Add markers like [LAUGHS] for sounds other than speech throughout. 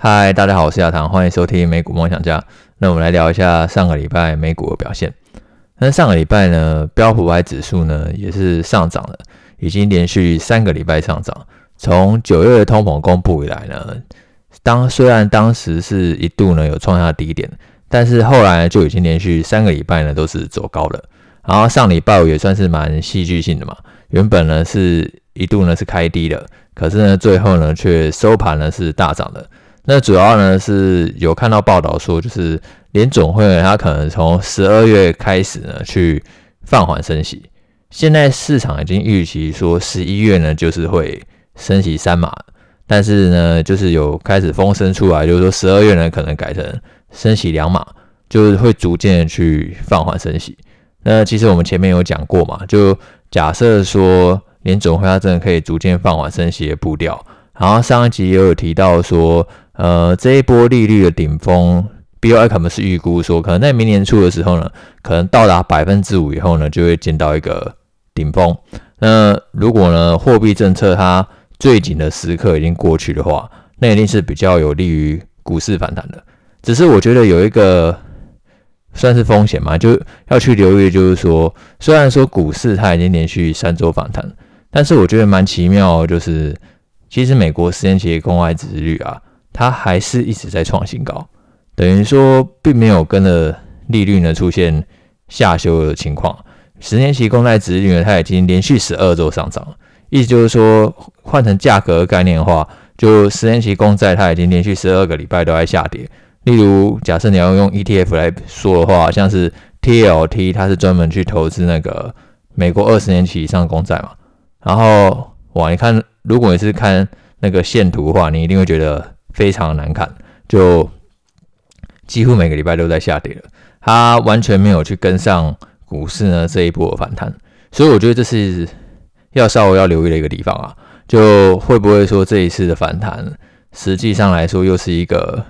嗨，大家好，我是亚堂，欢迎收听美股梦想家。那我们来聊一下上个礼拜美股的表现。那上个礼拜呢，标普五百指数呢也是上涨了，已经连续三个礼拜上涨。从九月的通膨公布以来呢，当虽然当时是一度呢有创下低点，但是后来就已经连续三个礼拜呢都是走高了。然后上礼拜五也算是蛮戏剧性的嘛，原本呢是一度呢是开低的，可是呢最后呢却收盘呢是大涨的。那主要呢是有看到报道说，就是联总会呢，它可能从十二月开始呢去放缓升息。现在市场已经预期说十一月呢就是会升息三码，但是呢就是有开始风声出来，就是说十二月呢可能改成升息两码，就是会逐渐去放缓升息。那其实我们前面有讲过嘛，就假设说联总会它真的可以逐渐放缓升息的步调，然后上一集也有提到说。呃，这一波利率的顶峰，BOI 可能是预估说，可能在明年初的时候呢，可能到达百分之五以后呢，就会见到一个顶峰。那如果呢，货币政策它最紧的时刻已经过去的话，那一定是比较有利于股市反弹的。只是我觉得有一个算是风险嘛，就要去留意，就是说，虽然说股市它已经连续三周反弹，但是我觉得蛮奇妙，就是其实美国十年期公债殖率啊。它还是一直在创新高，等于说并没有跟着利率呢出现下修的情况。十年期公债殖率呢，它已经连续十二周上涨了，意思就是说，换成价格概念的话，就十年期公债它已经连续十二个礼拜都在下跌。例如，假设你要用 ETF 来说的话，像是 TLT，它是专门去投资那个美国二十年期以上公债嘛。然后，哇，你看，如果你是看那个线图的话，你一定会觉得。非常难看，就几乎每个礼拜都在下跌了，它完全没有去跟上股市呢这一波的反弹，所以我觉得这是要稍微要留意的一个地方啊，就会不会说这一次的反弹，实际上来说又是一个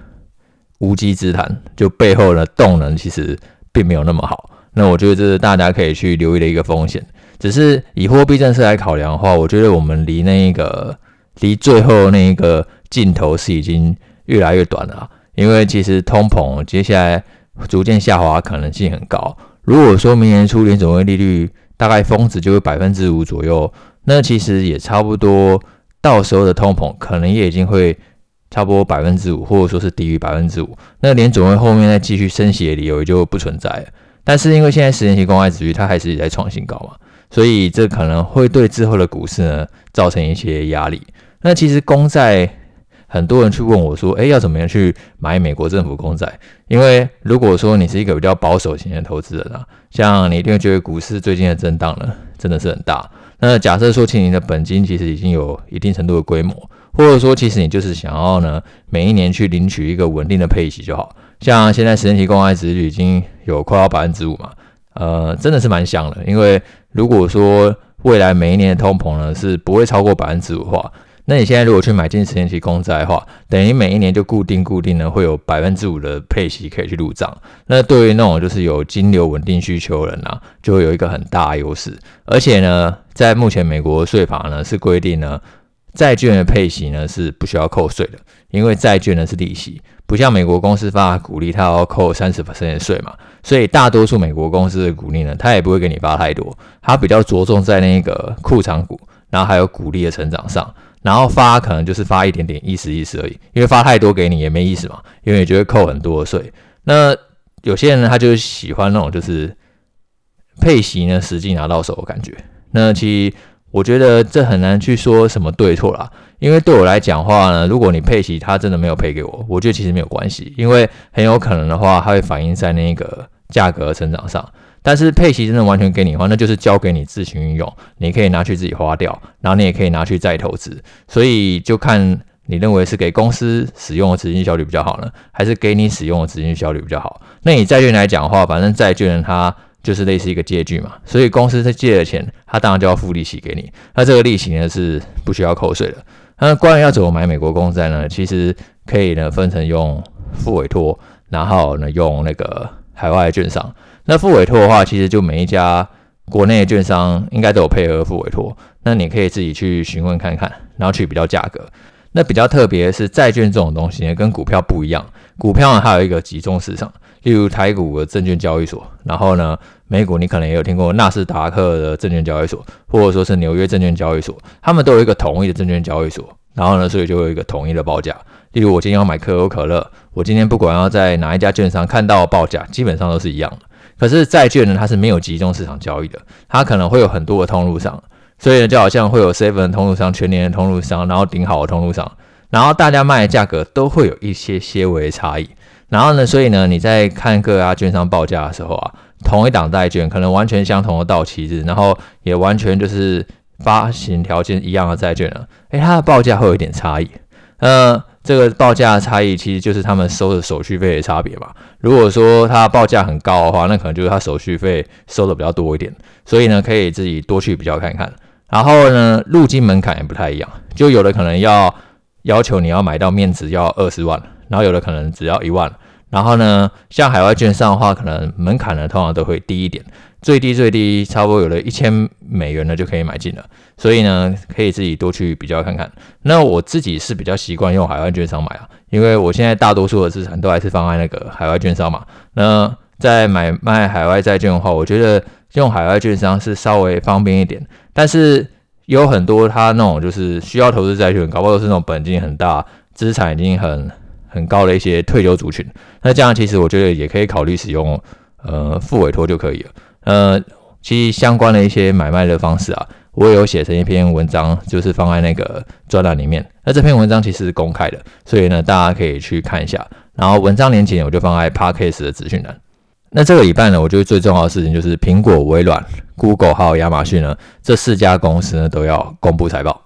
无稽之谈，就背后的动能其实并没有那么好，那我觉得这是大家可以去留意的一个风险，只是以货币政策来考量的话，我觉得我们离那一个离最后那一个。尽头是已经越来越短了，因为其实通膨接下来逐渐下滑可能性很高。如果说明年初联总会利率大概峰值就会百分之五左右，那其实也差不多，到时候的通膨可能也已经会差不多百分之五，或者说是低于百分之五。那联总会后面再继续升息的理由也就不存在了。但是因为现在十年期公债殖率它还是在创新高嘛，所以这可能会对之后的股市呢造成一些压力。那其实公债。很多人去问我说：“诶，要怎么样去买美国政府公债？因为如果说你是一个比较保守型的投资人啊，像你一定会觉得股市最近的震荡呢，真的是很大。那假设说，其实你的本金其实已经有一定程度的规模，或者说，其实你就是想要呢，每一年去领取一个稳定的配息就好。像现在十年期公债殖率已经有快要百分之五嘛，呃，真的是蛮香的。因为如果说未来每一年的通膨呢是不会超过百分之五的话。那你现在如果去买进十年期公债的话，等于每一年就固定固定呢会有百分之五的配息可以去入账。那对于那种就是有金流稳定需求的人啊，就会有一个很大优势。而且呢，在目前美国税法呢是规定呢，债券的配息呢是不需要扣税的，因为债券呢是利息，不像美国公司发股利，它要扣三十%的税嘛。所以大多数美国公司的股利呢，它也不会给你发太多，它比较着重在那个库藏股，然后还有股利的成长上。然后发可能就是发一点点意思意思而已，因为发太多给你也没意思嘛，因为你就会扣很多的税。那有些人呢，他就喜欢那种就是配息呢，实际拿到手的感觉。那其实我觉得这很难去说什么对错啦，因为对我来讲话呢，如果你配息他真的没有配给我，我觉得其实没有关系，因为很有可能的话，它会反映在那个价格成长上。但是配息真的完全给你的话，那就是交给你自行运用，你可以拿去自己花掉，然后你也可以拿去再投资，所以就看你认为是给公司使用的资金效率比较好呢，还是给你使用的资金效率比较好？那你债券来讲的话，反正债券它就是类似一个借据嘛，所以公司在借了钱，他当然就要付利息给你，那这个利息呢是不需要扣税的。那关于要怎么买美国公债呢？其实可以呢分成用复委托，然后呢用那个海外券商。那复委托的话，其实就每一家国内的券商应该都有配合复委托，那你可以自己去询问看看，然后去比较价格。那比较特别的是债券这种东西呢，跟股票不一样。股票呢，它有一个集中市场，例如台股的证券交易所，然后呢，美股你可能也有听过纳斯达克的证券交易所，或者说是纽约证券交易所，他们都有一个统一的证券交易所，然后呢，所以就有一个统一的报价。例如我今天要买可口可乐，我今天不管要在哪一家券商看到报价，基本上都是一样的。可是债券呢，它是没有集中市场交易的，它可能会有很多的通路商，所以呢，就好像会有 Seven 通路商、全年的通路商，然后顶好的通路商，然后大家卖的价格都会有一些些微的差异。然后呢，所以呢，你在看各家券商报价的时候啊，同一档债券可能完全相同的到期日，然后也完全就是发行条件一样的债券了，诶，它的报价会有一点差异，呃。这个报价的差异其实就是他们收的手续费的差别嘛。如果说它报价很高的话，那可能就是它手续费收的比较多一点。所以呢，可以自己多去比较看看。然后呢，入金门槛也不太一样，就有的可能要要求你要买到面值要二十万，然后有的可能只要一万。然后呢，像海外券商的话，可能门槛呢通常都会低一点，最低最低差不多有了一千美元呢就可以买进了。所以呢，可以自己多去比较看看。那我自己是比较习惯用海外券商买啊，因为我现在大多数的资产都还是放在那个海外券商嘛。那在买卖海外债券的话，我觉得用海外券商是稍微方便一点，但是有很多他那种就是需要投资债券，搞不好都是那种本金很大、资产已经很。很高的一些退休族群，那这样其实我觉得也可以考虑使用呃副委托就可以了。呃，其实相关的一些买卖的方式啊，我也有写成一篇文章，就是放在那个专栏里面。那这篇文章其实是公开的，所以呢大家可以去看一下。然后文章连结我就放在 Podcast 的资讯栏。那这个礼拜呢，我觉得最重要的事情就是苹果、微软、Google 还有亚马逊呢这四家公司呢都要公布财报。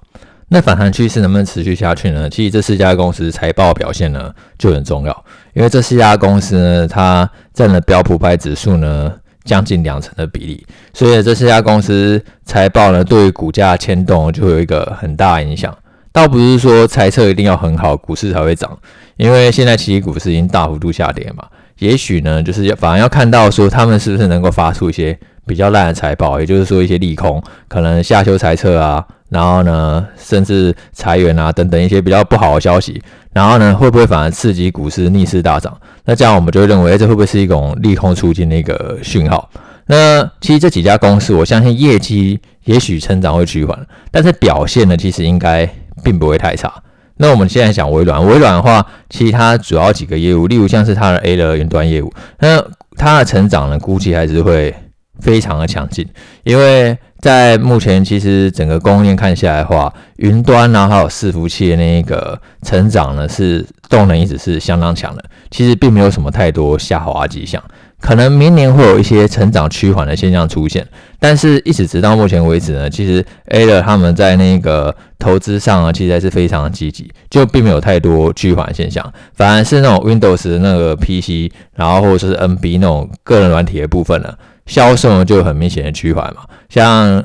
那反弹趋势能不能持续下去呢？其实这四家公司财报表现呢就很重要，因为这四家公司呢，它占了标普百指数呢将近两成的比例，所以这四家公司财报呢对于股价牵动就会有一个很大影响。倒不是说财测一定要很好，股市才会涨，因为现在其实股市已经大幅度下跌嘛。也许呢，就是要反而要看到说他们是不是能够发出一些比较烂的财报，也就是说一些利空，可能下修财测啊。然后呢，甚至裁员啊等等一些比较不好的消息，然后呢，会不会反而刺激股市逆势大涨？那这样我们就会认为，这会不会是一种利空出尽的一个讯号？那其实这几家公司，我相信业绩也许成长会趋缓，但是表现呢，其实应该并不会太差。那我们现在讲微软，微软的话，其实它主要几个业务，例如像是它的 A 的云端业务，那它的成长呢，估计还是会非常的强劲，因为。在目前，其实整个供应链看下来的话，云端呢，还有伺服器的那一个成长呢，是动能一直是相当强的。其实并没有什么太多下滑迹象，可能明年会有一些成长趋缓的现象出现，但是一直直到目前为止呢，其实 A 的他们在那个投资上啊，其实还是非常的积极，就并没有太多趋缓现象，反而是那种 Windows 那个 PC，然后或者是 NB 那种个人软体的部分呢。销售就很明显的趋缓嘛，像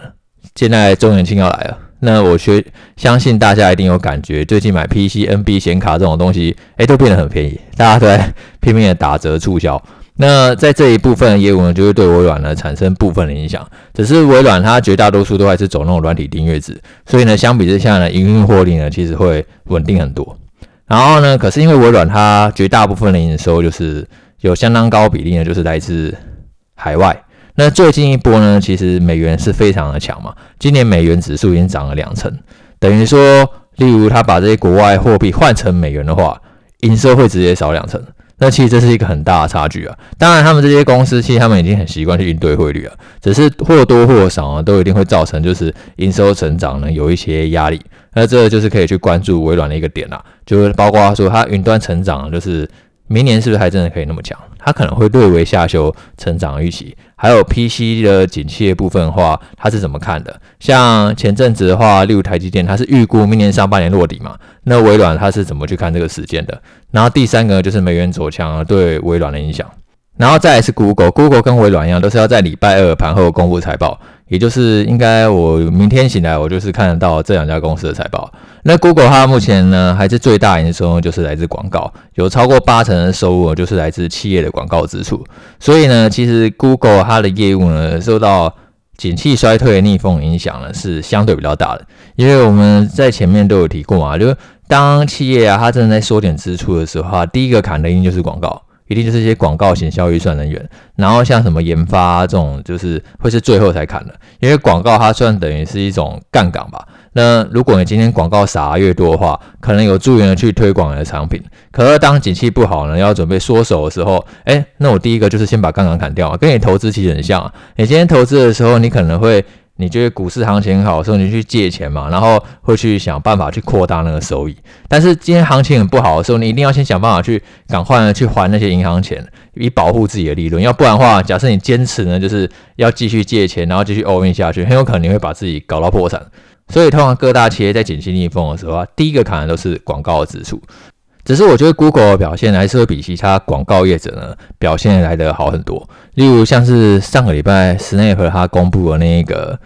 现在周年庆要来了，那我觉相信大家一定有感觉，最近买 PC、NB 显卡这种东西，哎，都变得很便宜，大家都在拼命的打折促销。那在这一部分的业务呢，就会对微软呢产生部分的影响。只是微软它绝大多数都还是走那种软体订阅制，所以呢，相比之下呢，营运获利呢其实会稳定很多。然后呢，可是因为微软它绝大部分的营收就是有相当高比例呢，就是来自海外。那最近一波呢，其实美元是非常的强嘛。今年美元指数已经涨了两成，等于说，例如他把这些国外货币换成美元的话，营收会直接少两成。那其实这是一个很大的差距啊。当然，他们这些公司其实他们已经很习惯去应对汇率了，只是或多或少啊，都一定会造成就是营收成长呢有一些压力。那这个就是可以去关注微软的一个点啦，就是包括说它云端成长就是。明年是不是还真的可以那么强？它可能会略微下修成长预期。还有 PC 的景气的部分的话，它是怎么看的？像前阵子的话，例如台积电，它是预估明年上半年落底嘛？那微软它是怎么去看这个时间的？然后第三个就是美元走强对微软的影响。然后再来是 Google，Google 跟微软一样，都是要在礼拜二盘后公布财报。也就是应该我明天醒来，我就是看得到这两家公司的财报。那 Google 它目前呢，还是最大营收就是来自广告，有超过八成的收入就是来自企业的广告支出。所以呢，其实 Google 它的业务呢，受到景气衰退的逆风影响呢，是相对比较大的。因为我们在前面都有提过嘛，就当企业啊，它正在缩减支出的时候，第一个砍的一定就是广告，一定就是一些广告型销预算人员。然后像什么研发啊，这种，就是会是最后才砍的，因为广告它算等于是一种杠杆吧。那如果你今天广告撒越多的话，可能有助于去推广你的产品。可是当景气不好呢，要准备缩手的时候，哎，那我第一个就是先把杠杆砍掉啊，跟你投资其实很像啊。你今天投资的时候，你可能会。你觉得股市行情好的时候，你去借钱嘛，然后会去想办法去扩大那个收益。但是今天行情很不好的时候，你一定要先想办法去赶快的去还那些银行钱，以保护自己的利润。要不然的话，假设你坚持呢，就是要继续借钱，然后继续 all in 下去，很有可能你会把自己搞到破产。所以，通常各大企业在景气逆风的时候啊，第一个砍的都是广告的支出。只是我觉得 Google 的表现还是会比其他广告业者呢表现来得好很多。例如像是上个礼拜 Snap 它公布的那个。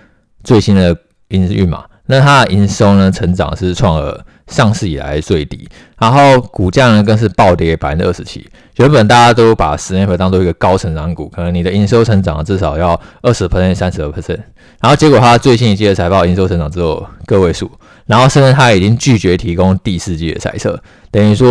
最新的营运嘛，那它的营收呢，成长是创了上市以来最低，然后股价呢更是暴跌百分之二十七。原本大家都把 Snap 当做一个高成长股，可能你的营收成长至少要二十 percent、三十 percent，然后结果它最新一季的财报营收成长只有个位数，然后甚至他已经拒绝提供第四季的财测，等于说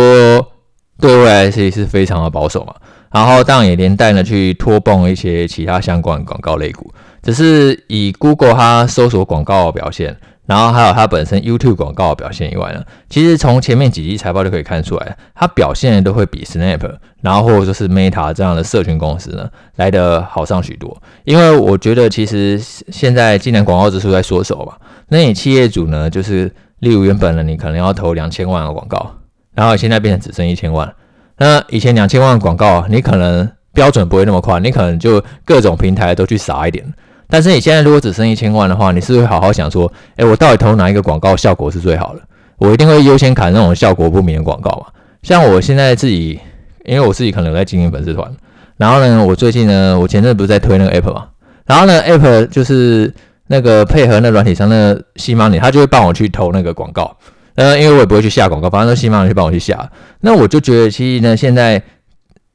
对未来其实是非常的保守嘛。然后当然也连带呢去拖蹦一些其他相关广告类股。只是以 Google 它搜索广告的表现，然后还有它本身 YouTube 广告的表现以外呢，其实从前面几季财报就可以看出来，它表现都会比 Snap，然后或者说是 Meta 这样的社群公司呢来得好上许多。因为我觉得其实现在既然广告支出在缩手嘛，那你企业主呢，就是例如原本呢你可能要投两千万的广告，然后现在变成只剩一千万，那以前两千万的广告你可能标准不会那么快，你可能就各种平台都去撒一点。但是你现在如果只剩一千万的话，你是会好好想说，诶，我到底投哪一个广告效果是最好的？我一定会优先砍那种效果不明的广告嘛。像我现在自己，因为我自己可能有在经营粉丝团，然后呢，我最近呢，我前阵不是在推那个 app 嘛，然后呢，app 就是那个配合那软体上那个 CMoney，他就会帮我去投那个广告。呃，因为我也不会去下广告，反正都希望你去帮我去下。那我就觉得其实呢，现在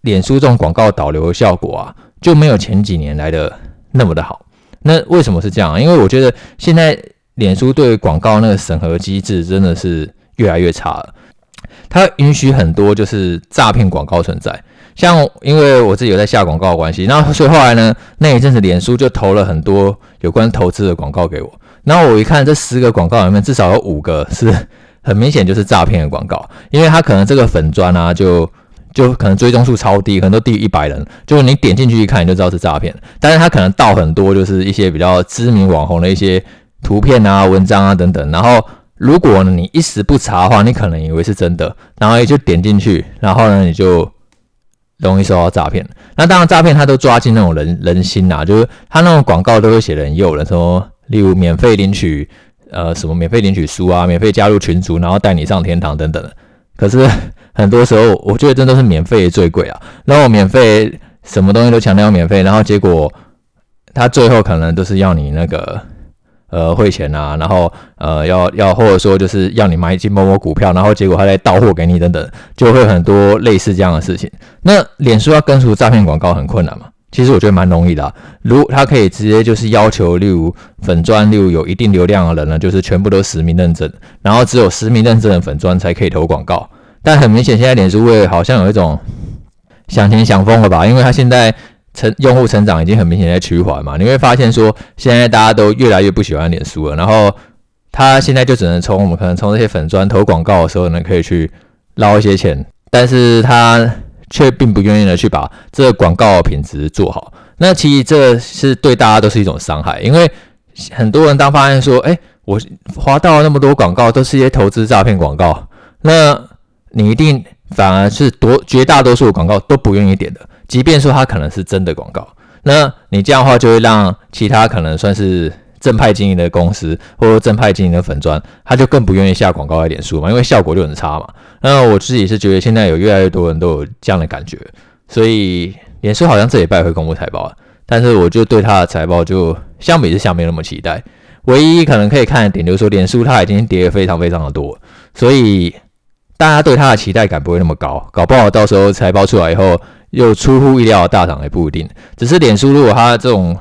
脸书这种广告导流的效果啊，就没有前几年来的那么的好。那为什么是这样？因为我觉得现在脸书对广告那个审核机制真的是越来越差了，它允许很多就是诈骗广告存在。像因为我自己有在下广告的关系，那所以后来呢，那一阵子脸书就投了很多有关投资的广告给我。然后我一看这十个广告里面，至少有五个是很明显就是诈骗的广告，因为它可能这个粉专啊就。就可能追踪数超低，可能都低于一百人。就是你点进去一看，你就知道是诈骗。但是他可能盗很多，就是一些比较知名网红的一些图片啊、文章啊等等。然后如果你一时不查的话，你可能以为是真的，然后也就点进去，然后呢你就容易受到诈骗。那当然诈骗他都抓进那种人人心呐，就是他那种广告都会写得很诱人，说例如免费领取呃什么免费领取书啊，免费加入群组，然后带你上天堂等等。可是。很多时候，我觉得真的是免费最贵啊。然后免费什么东西都强调免费，然后结果他最后可能都是要你那个呃汇钱啊，然后呃要要或者说就是要你买一进某某股票，然后结果他再到货给你等等，就会很多类似这样的事情。那脸书要根除诈骗广告很困难嘛？其实我觉得蛮容易的。如他可以直接就是要求，例如粉专，例如有一定流量的人呢，就是全部都实名认证，然后只有实名认证的粉专才可以投广告。但很明显，现在脸书会好像有一种想钱想疯了吧？因为他现在成用户成长已经很明显在趋缓嘛。你会发现说，现在大家都越来越不喜欢脸书了。然后他现在就只能从我们可能从这些粉专投广告的时候呢，可以去捞一些钱，但是他却并不愿意的去把这个广告品质做好。那其实这是对大家都是一种伤害，因为很多人当发现说，哎，我滑到那么多广告都是一些投资诈骗广告，那你一定反而是多绝大多数广告都不愿意点的，即便说它可能是真的广告，那你这样的话就会让其他可能算是正派经营的公司或者正派经营的粉砖，他就更不愿意下广告来脸书嘛，因为效果就很差嘛。那我自己是觉得现在有越来越多人都有这样的感觉，所以脸书好像这礼拜会公布财报，但是我就对它的财报就相比之下没那么期待。唯一可能可以看的点就是说，脸书它已经跌得非常非常的多，所以。大家对它的期待感不会那么高，搞不好到时候财报出来以后又出乎意料的大涨也不一定。只是脸书如果它这种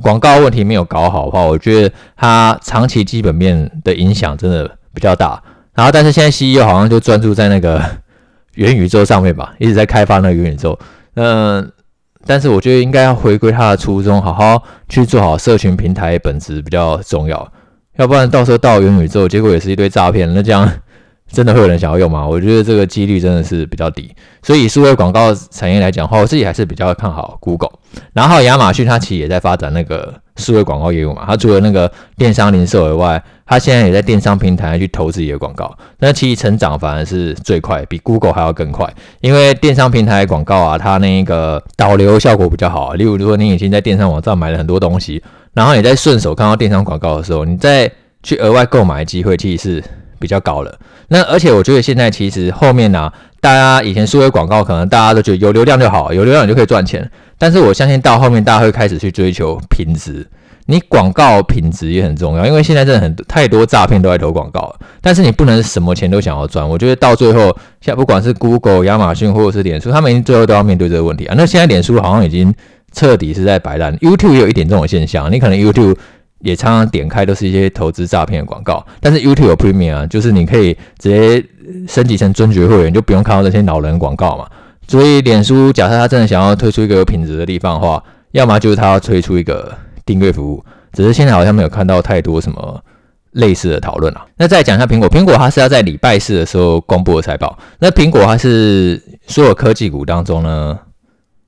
广告问题没有搞好的话，我觉得它长期基本面的影响真的比较大。然后但是现在 CEO 好像就专注在那个 [LAUGHS] 元宇宙上面吧，一直在开发那个元宇宙。嗯，但是我觉得应该要回归他的初衷，好好去做好社群平台本质比较重要，要不然到时候到元宇宙，结果也是一堆诈骗，那这样。真的会有人想要用吗？[LAUGHS] 我觉得这个几率真的是比较低。所以，数位广告产业来讲的话，我自己还是比较看好 Google。然后，亚马逊它其实也在发展那个数位广告业务嘛。它除了那个电商零售以外，它现在也在电商平台去投自己的广告。那其实成长反而是最快，比 Google 还要更快。因为电商平台广告啊，它那个导流效果比较好。例如，如果你已经在电商网站买了很多东西，然后你在顺手看到电商广告的时候，你再去额外购买的机会，其实是比较高了。那而且我觉得现在其实后面呢、大家以前数位广告可能大家都觉得有流量就好，有流量你就可以赚钱。但是我相信到后面大家会开始去追求品质，你广告品质也很重要，因为现在真的很太多诈骗都在投广告。但是你不能什么钱都想要赚，我觉得到最后，像不管是 Google、亚马逊或者是脸书，他们最后都要面对这个问题啊。那现在脸书好像已经彻底是在摆烂，YouTube 也有一点这种现象，你可能 YouTube。也常常点开都是一些投资诈骗的广告，但是 YouTube 有 Premium 啊，就是你可以直接升级成尊爵会员，就不用看到这些老人广告嘛。所以脸书假设他真的想要推出一个有品质的地方的话，要么就是他要推出一个订阅服务，只是现在好像没有看到太多什么类似的讨论啊。那再讲一下苹果，苹果它是要在礼拜四的时候公布的财报，那苹果它是所有科技股当中呢，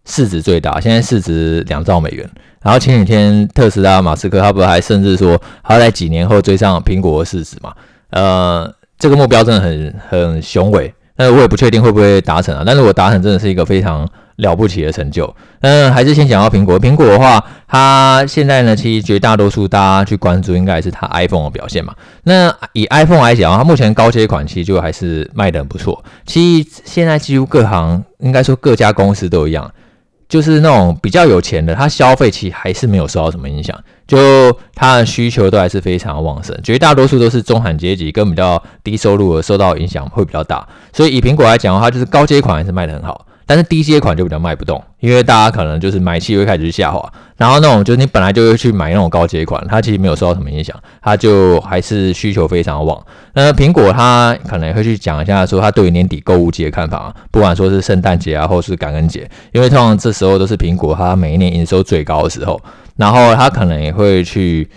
市值最大，现在市值两兆美元。然后前几天特斯拉马斯克他不还甚至说，他在几年后追上苹果的市值嘛？呃，这个目标真的很很雄伟，那我也不确定会不会达成啊。但是我达成真的是一个非常了不起的成就。嗯，还是先讲到苹果。苹果的话，它现在呢，其实绝大多数大家去关注应该是它 iPhone 的表现嘛。那以 iPhone 来讲，它目前高阶款其实就还是卖得很不错。其实现在几乎各行，应该说各家公司都一样。就是那种比较有钱的，它消费其实还是没有受到什么影响，就他的需求都还是非常旺盛。绝大多数都是中产阶级跟比较低收入的受到影响会比较大。所以以苹果来讲的话，就是高阶款还是卖的很好。但是低阶款就比较卖不动，因为大家可能就是买气会开始下滑，然后那种就是你本来就会去买那种高阶款，它其实没有受到什么影响，它就还是需求非常旺。那苹果它可能会去讲一下说它对于年底购物节的看法，不管说是圣诞节啊，或是感恩节，因为通常这时候都是苹果它每一年营收最高的时候，然后它可能也会去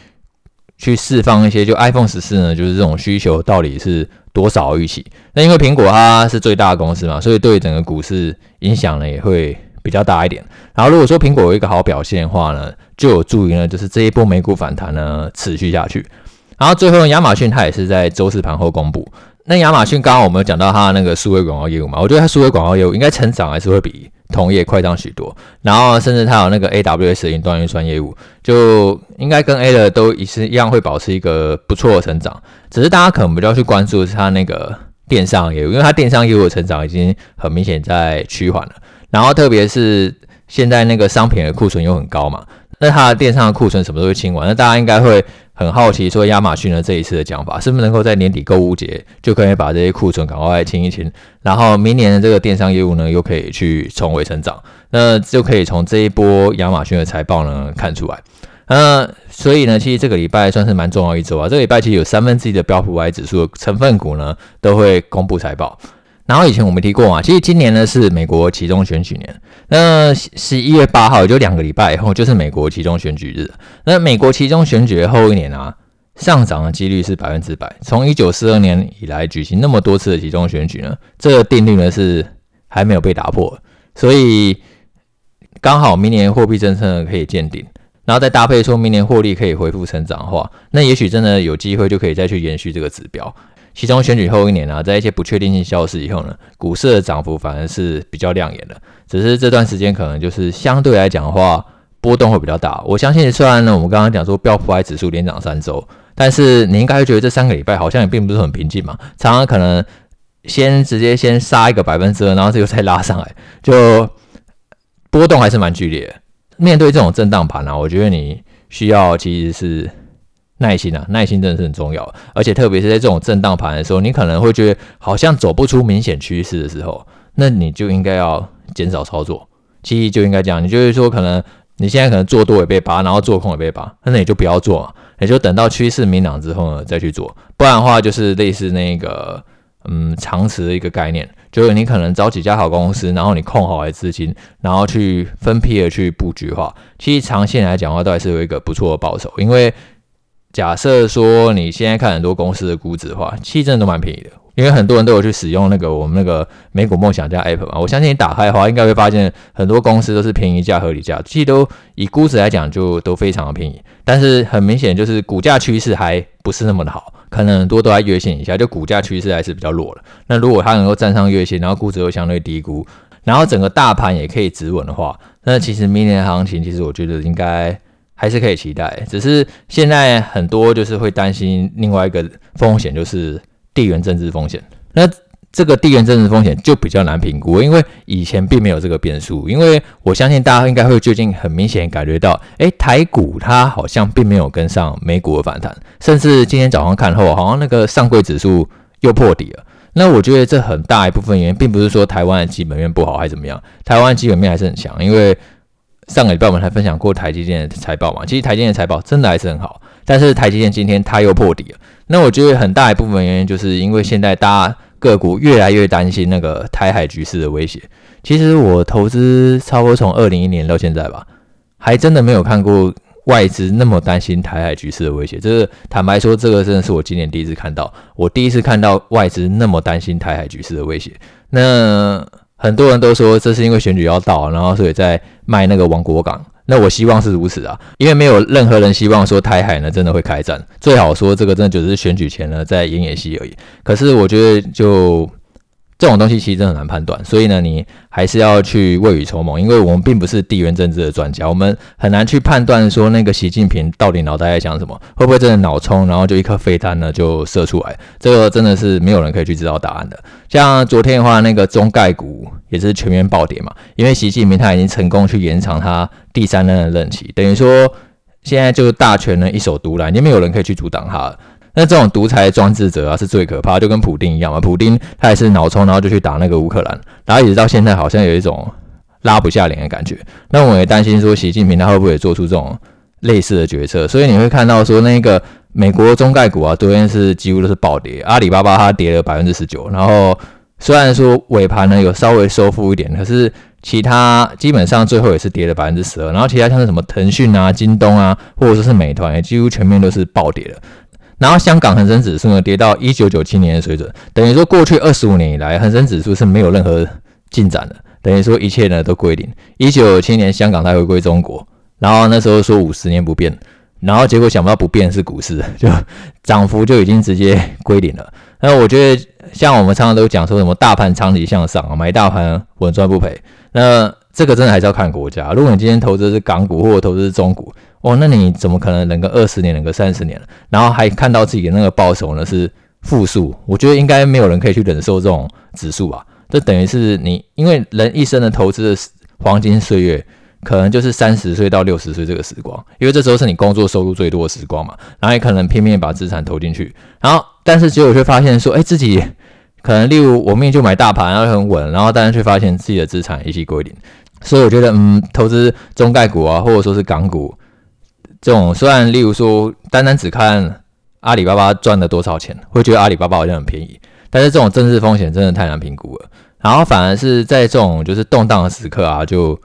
去释放一些，就 iPhone 十四呢，就是这种需求到底是。多少预期？那因为苹果它是最大的公司嘛，所以对整个股市影响呢也会比较大一点。然后如果说苹果有一个好表现的话呢，就有助于呢就是这一波美股反弹呢持续下去。然后最后亚马逊它也是在周四盘后公布。那亚马逊刚刚我们有讲到它那个数位广告业务嘛，我觉得它数位广告业务应该成长还是会比同业快上许多。然后甚至它有那个 AWS 云端运算业务，就应该跟 A 的都也是一样会保持一个不错的成长。只是大家可能比较去关注是它那个电商业务，因为它电商业务的成长已经很明显在趋缓了。然后特别是现在那个商品的库存又很高嘛，那它的电商的库存什么时候清完？那大家应该会很好奇，说亚马逊的这一次的讲法是不是能够在年底购物节就可以把这些库存赶快清一清，然后明年的这个电商业务呢又可以去重回成长，那就可以从这一波亚马逊的财报呢看出来。那所以呢，其实这个礼拜算是蛮重要一周啊。这个礼拜其实有三分之一的标普五百指数成分股呢都会公布财报。然后以前我们提过嘛，其实今年呢是美国期中选举年。那十一月八号，也就两个礼拜以后，就是美国期中选举日。那美国期中选举的后一年啊，上涨的几率是百分之百。从一九四二年以来举行那么多次的期中选举呢，这个定律呢是还没有被打破。所以刚好明年货币政策可以见顶。然后再搭配说明年获利可以恢复成长的话，那也许真的有机会就可以再去延续这个指标。其中选举后一年啊，在一些不确定性消失以后呢，股市的涨幅反而是比较亮眼的。只是这段时间可能就是相对来讲的话，波动会比较大。我相信虽然呢，我们刚刚讲说标普五百指数连涨三周，但是你应该会觉得这三个礼拜好像也并不是很平静嘛，常常可能先直接先杀一个百分之二，然后这个再拉上来，就波动还是蛮剧烈。面对这种震荡盘啊，我觉得你需要其实是耐心啊，耐心真的是很重要。而且特别是在这种震荡盘的时候，你可能会觉得好像走不出明显趋势的时候，那你就应该要减少操作。其实就应该这样，你就是说，可能你现在可能做多也被扒，然后做空也被扒，那你就不要做嘛，也就等到趋势明朗之后呢再去做。不然的话，就是类似那个嗯长持的一个概念，就是你可能找几家好公司，然后你控好来资金，然后去分批的去布局的话，其实长线来讲的话，倒还是有一个不错的报酬。因为假设说你现在看很多公司的估值的话，其实真的都蛮便宜的。因为很多人都有去使用那个我们那个美股梦想家 App 嘛，我相信你打开的话，应该会发现很多公司都是便宜价、合理价，其实都以估值来讲就都非常的便宜。但是很明显就是股价趋势还不是那么的好，可能很多都在月线以下，就股价趋势还是比较弱的。那如果它能够站上月线，然后估值又相对低估，然后整个大盘也可以止稳的话，那其实明年行情其实我觉得应该还是可以期待。只是现在很多就是会担心另外一个风险就是。地缘政治风险，那这个地缘政治风险就比较难评估，因为以前并没有这个变数。因为我相信大家应该会最近很明显感觉到，诶，台股它好像并没有跟上美股的反弹，甚至今天早上看后，好像那个上柜指数又破底了。那我觉得这很大一部分原因，并不是说台湾的基本面不好还是怎么样，台湾基本面还是很强。因为上个礼拜我们还分享过台积电的财报嘛，其实台积电的财报真的还是很好，但是台积电今天它又破底了。那我觉得很大一部分原因，就是因为现在大家个股越来越担心那个台海局势的威胁。其实我投资差不多从二零一一年到现在吧，还真的没有看过外资那么担心台海局势的威胁。这个坦白说，这个真的是我今年第一次看到，我第一次看到外资那么担心台海局势的威胁。那很多人都说这是因为选举要到，然后所以在卖那个王国港。那我希望是如此啊，因为没有任何人希望说台海呢真的会开战，最好说这个真的只是选举前呢在演演戏而已。可是我觉得就。这种东西其实真的很难判断，所以呢，你还是要去未雨绸缪，因为我们并不是地缘政治的专家，我们很难去判断说那个习近平到底脑袋在想什么，会不会真的脑冲，然后就一颗飞弹呢就射出来，这个真的是没有人可以去知道答案的。像昨天的话，那个中概股也是全面暴跌嘛，因为习近平他已经成功去延长他第三任的任期，等于说现在就大权呢一手独揽，已经没有人可以去阻挡他。那这种独裁专制者啊，是最可怕，就跟普丁一样嘛。普丁他也是脑冲，然后就去打那个乌克兰，然后一直到现在好像有一种拉不下脸的感觉。那我也担心说，习近平他会不会做出这种类似的决策？所以你会看到说，那个美国中概股啊，昨天是几乎都是暴跌，阿里巴巴它跌了百分之十九，然后虽然说尾盘呢有稍微收复一点，可是其他基本上最后也是跌了百分之十二。然后其他像是什么腾讯啊、京东啊，或者说是美团，也几乎全面都是暴跌的。然后香港恒生指数呢跌到一九九七年的水准，等于说过去二十五年以来，恒生指数是没有任何进展的，等于说一切呢都归零。一九九七年香港才回归中国，然后那时候说五十年不变，然后结果想不到不变是股市，[LAUGHS] 就涨幅就已经直接归零了。那我觉得像我们常常都讲说什么大盘长期向上，买大盘稳赚不赔，那这个真的还是要看国家。如果你今天投资是港股或者投资是中股。哦，那你怎么可能忍个二十年，忍个三十年，然后还看到自己的那个报酬呢是负数？我觉得应该没有人可以去忍受这种指数吧？这等于是你，因为人一生的投资的黄金岁月，可能就是三十岁到六十岁这个时光，因为这时候是你工作收入最多的时光嘛。然后也可能拼命把资产投进去，然后但是结果却发现说，哎，自己可能例如我命就买大盘，然后很稳，然后但是却发现自己的资产一夕归零。所以我觉得，嗯，投资中概股啊，或者说是港股。这种虽然，例如说，单单只看阿里巴巴赚了多少钱，会觉得阿里巴巴好像很便宜，但是这种政治风险真的太难评估了。然后反而是在这种就是动荡的时刻啊，就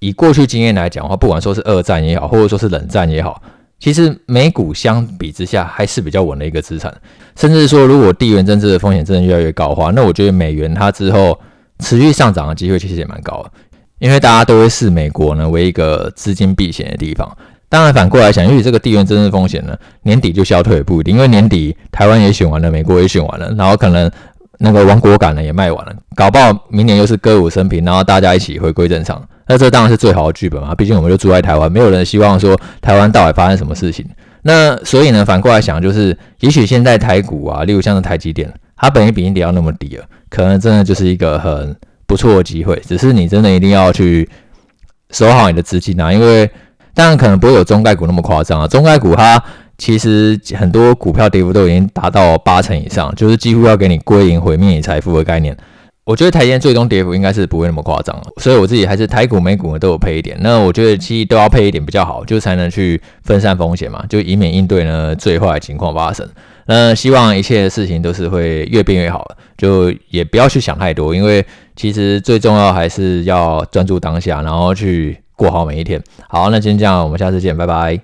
以过去经验来讲的话，不管说是二战也好，或者说是冷战也好，其实美股相比之下还是比较稳的一个资产。甚至说，如果地缘政治的风险真的越来越高的话，那我觉得美元它之后持续上涨的机会其实也蛮高的，因为大家都会视美国呢为一个资金避险的地方。当然，反过来想，因为这个地缘政治风险呢，年底就消退也不一定，因为年底台湾也选完了，美国也选完了，然后可能那个亡国感呢也卖完了，搞不好明年又是歌舞升平，然后大家一起回归正常，那这当然是最好的剧本嘛。毕竟我们就住在台湾，没有人希望说台湾到底发生什么事情。那所以呢，反过来想，就是也许现在台股啊，例如像是台积电，它本益比一定要那么低了，可能真的就是一个很不错的机会。只是你真的一定要去守好你的资金啊，因为。当然可能不会有中概股那么夸张啊。中概股它其实很多股票跌幅都已经达到八成以上，就是几乎要给你归零毁灭你财富的概念。我觉得台电最终跌幅应该是不会那么夸张，所以我自己还是台股、美股呢都有配一点。那我觉得其实都要配一点比较好，就才能去分散风险嘛，就以免应对呢最坏情况发生。那希望一切的事情都是会越变越好，就也不要去想太多，因为其实最重要还是要专注当下，然后去过好每一天。好那今天这样我们下次见拜拜。